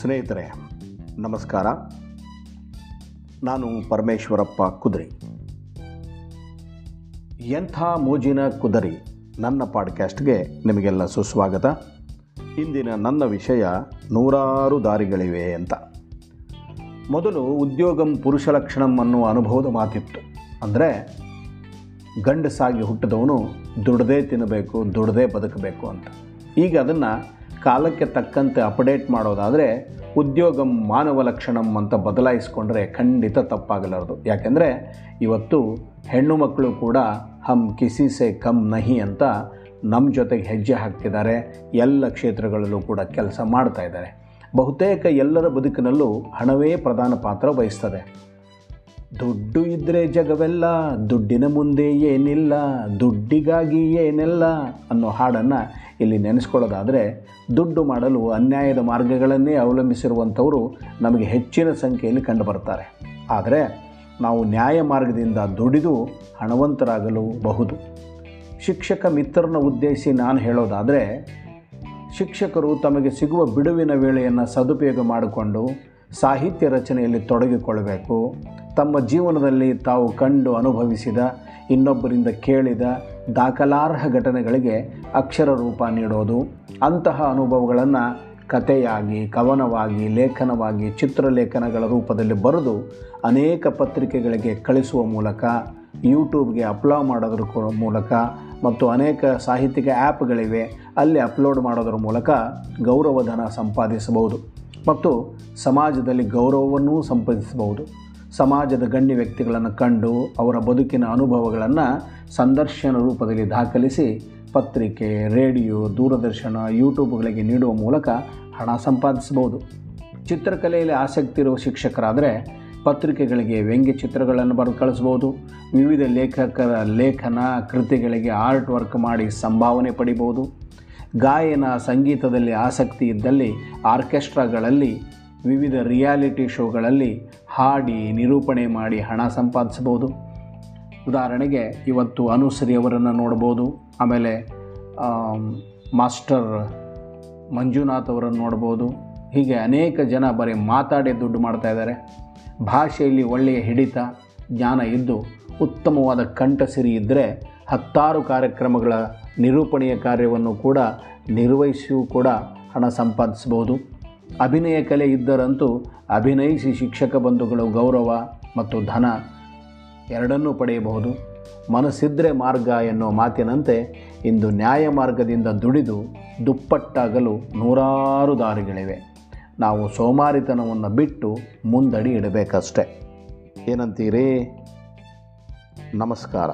ಸ್ನೇಹಿತರೆ, ನಮಸ್ಕಾರ. ನಾನು ಪರಮೇಶ್ವರಪ್ಪ ಕುದುರಿ. ಎಂಥ ಮೋಜಿನ ಕುದರಿ ನನ್ನ ಪಾಡ್ಕ್ಯಾಸ್ಟ್ಗೆ ನಿಮಗೆಲ್ಲ ಸುಸ್ವಾಗತ. ಇಂದಿನ ನನ್ನ ವಿಷಯ ನೂರಾರು ದಾರಿಗಳಿವೆ ಅಂತ. ಮೊದಲು ಉದ್ಯೋಗಂ ಪುರುಷ ಲಕ್ಷಣಂ ಅನ್ನುವ ಅನುಭವದ ಮಾತಿತ್ತು. ಅಂದರೆ ಗಂಡಸಾಗಿ ಹುಟ್ಟಿದವನು ದುಡ್ದೇ ತಿನ್ನಬೇಕು, ದುಡ್ದೇ ಬದುಕಬೇಕು ಅಂತ. ಈಗ ಅದನ್ನು ಕಾಲಕ್ಕೆ ತಕ್ಕಂತೆ ಅಪ್ಡೇಟ್ ಮಾಡೋದಾದರೆ ಉದ್ಯೋಗಂ ಮಾನವ ಲಕ್ಷಣಂ ಅಂತ ಬದಲಾಯಿಸ್ಕೊಂಡ್ರೆ ಖಂಡಿತ ತಪ್ಪಾಗಲಾರದು. ಯಾಕೆಂದರೆ ಇವತ್ತು ಹೆಣ್ಣು ಮಕ್ಕಳು ಕೂಡ ಹಮ್ ಕಿಸಿಸೆ ಕಮ್ ನಹಿ ಅಂತ ನಮ್ಮ ಜೊತೆಗೆ ಹೆಜ್ಜೆ ಹಾಕ್ತಿದ್ದಾರೆ. ಎಲ್ಲ ಕ್ಷೇತ್ರಗಳಲ್ಲೂ ಕೂಡ ಕೆಲಸ ಮಾಡ್ತಾ ಇದ್ದಾರೆ. ಬಹುತೇಕ ಎಲ್ಲರ ಬದುಕಿನಲ್ಲೂ ಹಣವೇ ಪ್ರಧಾನ ಪಾತ್ರ ವಹಿಸ್ತದೆ. ದುಡ್ಡು ಇದ್ದರೆ ಜಗವೆಲ್ಲ, ದುಡ್ಡಿನ ಮುಂದೆ ಏನಿಲ್ಲ, ದುಡ್ಡಿಗಾಗಿ ಏನೆಲ್ಲ ಅನ್ನೋ ಹಾಡನ್ನು ಇಲ್ಲಿ ನೆನೆಸ್ಕೊಳ್ಳೋದಾದರೆ ದುಡ್ಡು ಮಾಡಲು ಅನ್ಯಾಯದ ಮಾರ್ಗಗಳನ್ನೇ ಅವಲಂಬಿಸಿರುವಂಥವರು ನಮಗೆ ಹೆಚ್ಚಿನ ಸಂಖ್ಯೆಯಲ್ಲಿ ಕಂಡುಬರ್ತಾರೆ ಆದರೆ ನಾವು ನ್ಯಾಯ ಮಾರ್ಗದಿಂದ ದುಡಿದು ಹಣವಂತರಾಗಲು ಬಹುದು. ಶಿಕ್ಷಕ ಮಿತ್ರರನ್ನ ಉದ್ದೇಶಿಸಿ ನಾನು ಹೇಳೋದಾದರೆ, ಶಿಕ್ಷಕರು ತಮಗೆ ಸಿಗುವ ಬಿಡುವಿನ ವೇಳೆಯನ್ನು ಸದುಪಯೋಗ ಮಾಡಿಕೊಂಡು ಸಾಹಿತ್ಯ ರಚನೆಯಲ್ಲಿ ತೊಡಗಿಕೊಳ್ಳಬೇಕು ತಮ್ಮ ಜೀವನದಲ್ಲಿ ತಾವು ಕಂಡು ಅನುಭವಿಸಿದ, ಇನ್ನೊಬ್ಬರಿಂದ ಕೇಳಿದ ದಾಖಲಾರ್ಹ ಘಟನೆಗಳಿಗೆ ಅಕ್ಷರ ರೂಪ ನೀಡೋದು. ಅಂತಹ ಅನುಭವಗಳನ್ನು ಕಥೆಯಾಗಿ, ಕವನವಾಗಿ, ಲೇಖನವಾಗಿ, ಚಿತ್ರಲೇಖನಗಳ ರೂಪದಲ್ಲಿ ಬರೆದು ಅನೇಕ ಪತ್ರಿಕೆಗಳಿಗೆ ಕಳಿಸುವ ಮೂಲಕ, ಯೂಟ್ಯೂಬ್ಗೆ ಅಪ್ಲೋಡ್ ಮಾಡೋದ್ರ ಮೂಲಕ ಮತ್ತು ಅನೇಕ ಸಾಹಿತ್ಯಿಕ ಆ್ಯಪ್ಗಳಿವೆ, ಅಲ್ಲಿ ಅಪ್ಲೋಡ್ ಮಾಡೋದ್ರ ಮೂಲಕ ಗೌರವಧನ ಸಂಪಾದಿಸಬಹುದು. ಮತ್ತು ಸಮಾಜದಲ್ಲಿ ಗೌರವವನ್ನೂ ಸಂಪಾದಿಸಬಹುದು. ಸಮಾಜದ ಗಣ್ಯ ವ್ಯಕ್ತಿಗಳನ್ನು ಕಂಡು ಅವರ ಬದುಕಿನ ಅನುಭವಗಳನ್ನು ಸಂದರ್ಶನ ರೂಪದಲ್ಲಿ ದಾಖಲಿಸಿ ಪತ್ರಿಕೆ, ರೇಡಿಯೋ, ದೂರದರ್ಶನ, ಯೂಟ್ಯೂಬ್ಗಳಿಗೆ ನೀಡುವ ಮೂಲಕ ಹಣ ಸಂಪಾದಿಸಬಹುದು. ಚಿತ್ರಕಲೆಯಲ್ಲಿ ಆಸಕ್ತಿ ಇರುವ ಶಿಕ್ಷಕರಾದರೆ ಪತ್ರಿಕೆಗಳಿಗೆ ವ್ಯಂಗ್ಯ ಚಿತ್ರಗಳನ್ನು ಬರೆದು ಕಳಿಸ್ಬೋದು ವಿವಿಧ ಲೇಖಕರ ಲೇಖನ, ಕೃತಿಗಳಿಗೆ ಆರ್ಟ್ ವರ್ಕ್ ಮಾಡಿ ಸಂಭಾವನೆ ಪಡಿಬೋದು ಗಾಯನ, ಸಂಗೀತದಲ್ಲಿ ಆಸಕ್ತಿ ಇದ್ದಲ್ಲಿ ಆರ್ಕೆಸ್ಟ್ರಾಗಳಲ್ಲಿ, ವಿವಿಧ ರಿಯಾಲಿಟಿ ಶೋಗಳಲ್ಲಿ ಹಾಡಿ ನಿರೂಪಣೆ ಮಾಡಿ ಹಣ ಸಂಪಾದಿಸಬಹುದು. ಉದಾಹರಣೆಗೆ ಇವತ್ತು ಅನುಸರಿ ಅವರನ್ನು ನೋಡ್ಬೋದು. ಆಮೇಲೆ ಆಮ್, ಮಾಸ್ಟರ್ ಮಂಜುನಾಥ್ ಅವರನ್ನು ನೋಡ್ಬೋದು. ಹೀಗೆ ಅನೇಕ ಜನ ಬರೀ ಮಾತಾಡಿ ದುಡ್ಡು ಮಾಡ್ತಾ ಇದ್ದಾರೆ. ಭಾಷೆಯಲ್ಲಿ ಒಳ್ಳೆಯ ಹಿಡಿತ ಜ್ಞಾನ ಇದ್ದು ಉತ್ತಮವಾದ ಕಂಠಸಿರಿ ಇದ್ದರೆ ಹತ್ತಾರು ಕಾರ್ಯಕ್ರಮಗಳ ನಿರೂಪಣೆಯ ಕಾರ್ಯವನ್ನು ಕೂಡ ನಿರ್ವಹಿಸಿಯೂ ಕೂಡ ಹಣ ಸಂಪಾದಿಸಬಹುದು. ಅಭಿನಯ ಕಲೆ ಇದ್ದರಂತೂ ಅಭಿನಯಿಸಿ ಶಿಕ್ಷಕ ಬಂಧುಗಳು ಗೌರವ ಮತ್ತು ಧನ ಎರಡನ್ನೂ ಪಡೆಯಬಹುದು. ಮನಸ್ಸಿದ್ರೆ ಮಾರ್ಗ ಎನ್ನುವ ಮಾತಿನಂತೆ ಇಂದು ನ್ಯಾಯ ಮಾರ್ಗದಿಂದ ದುಡಿದು ದುಪ್ಪಟ್ಟಾಗಲು ನೂರಾರು ದಾರಿಗಳಿವೆ. ನಾವು ಸೋಮಾರಿತನವನ್ನು ಬಿಟ್ಟು ಮುಂದಡಿ ಇಡಬೇಕಷ್ಟೆ. ಏನಂತೀರಿ? ನಮಸ್ಕಾರ.